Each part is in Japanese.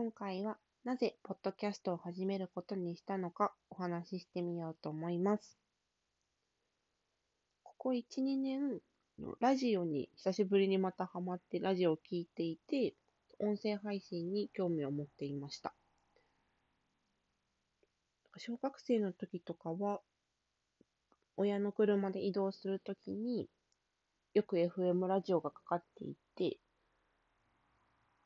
今回はなぜポッドキャストを始めることにしたのかお話ししてみようと思います。ここ1、2年、ラジオに久しぶりにまたハマってラジオを聴いていて、音声配信に興味を持っていました。小学生の時とかは、親の車で移動するときによく FM ラジオがかかっていて、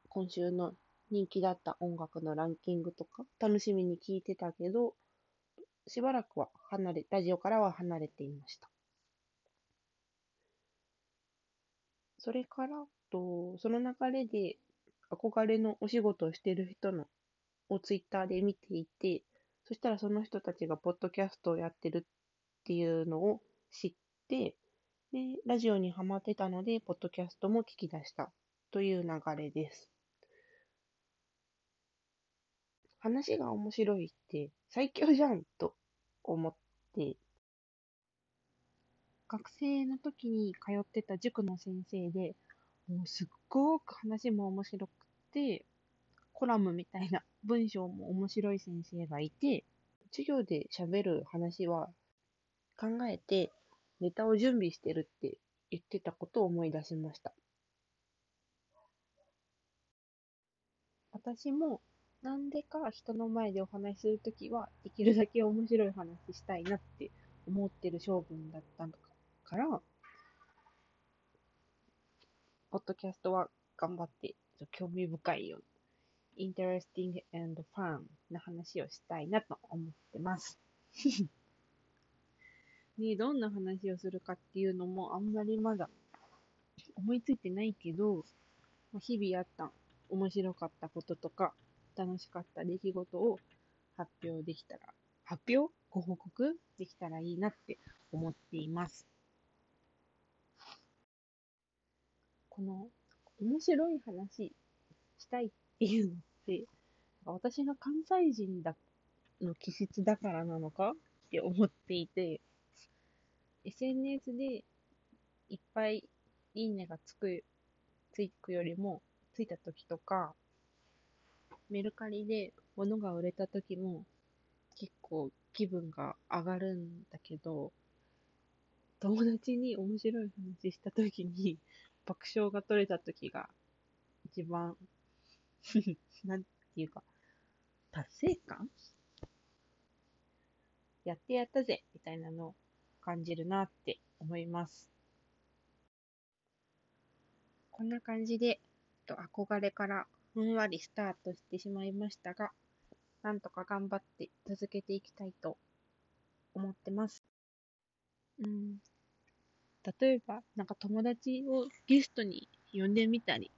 今週の人気だった音楽のランキングとか楽しみに聞いてたけど、しばらくは離れ、ラジオからは離れていました。それからと、その流れで憧れのお仕事をしてる人のをツイッターで見ていて、そしたらその人たちがポッドキャストをやってるっていうのを知って、で、ラジオにハマってたので、ポッドキャストも聞き出したという流れです。話が面白いって最強じゃんと思って、学生の時に通ってた塾の先生で、もうすっごく話も面白くて、コラムみたいな文章も面白い先生がいて、授業で喋る話は考えてネタを準備してるって言ってたことを思い出しました。私もなんでか人の前でお話しするときはできるだけ面白い話したいなって思ってる性分だったから、ポッドキャストは頑張って興味深いように、interesting and fun な話をしたいなと思ってます。ね、どんな話をするかっていうのもあんまりまだ思いついてないけど、日々あった面白かったこととか、楽しかった出来事を発表できたら、発表ご報告できたらいいなって思っています。この面白い話したいっていうのって、私が関西人だの気質だからなのかって思っていて、SNS でいっぱいいいねがつく、つくよりも、ついた時とか、メルカリで物が売れた時も結構気分が上がるんだけど、友達に面白い話した時に爆笑が取れた時が一番 なんていうか、達成感？やってやったぜみたいなのを感じるなって思います。こんな感じで、憧れからふんわりスタートしてしまいましたが、なんとか頑張って続けていきたいと思ってます。うん。例えば、なんか友達をゲストに呼んでみたり、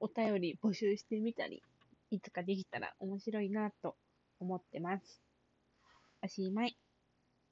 お便り募集してみたり、いつかできたら面白いなと思ってます。おしまい。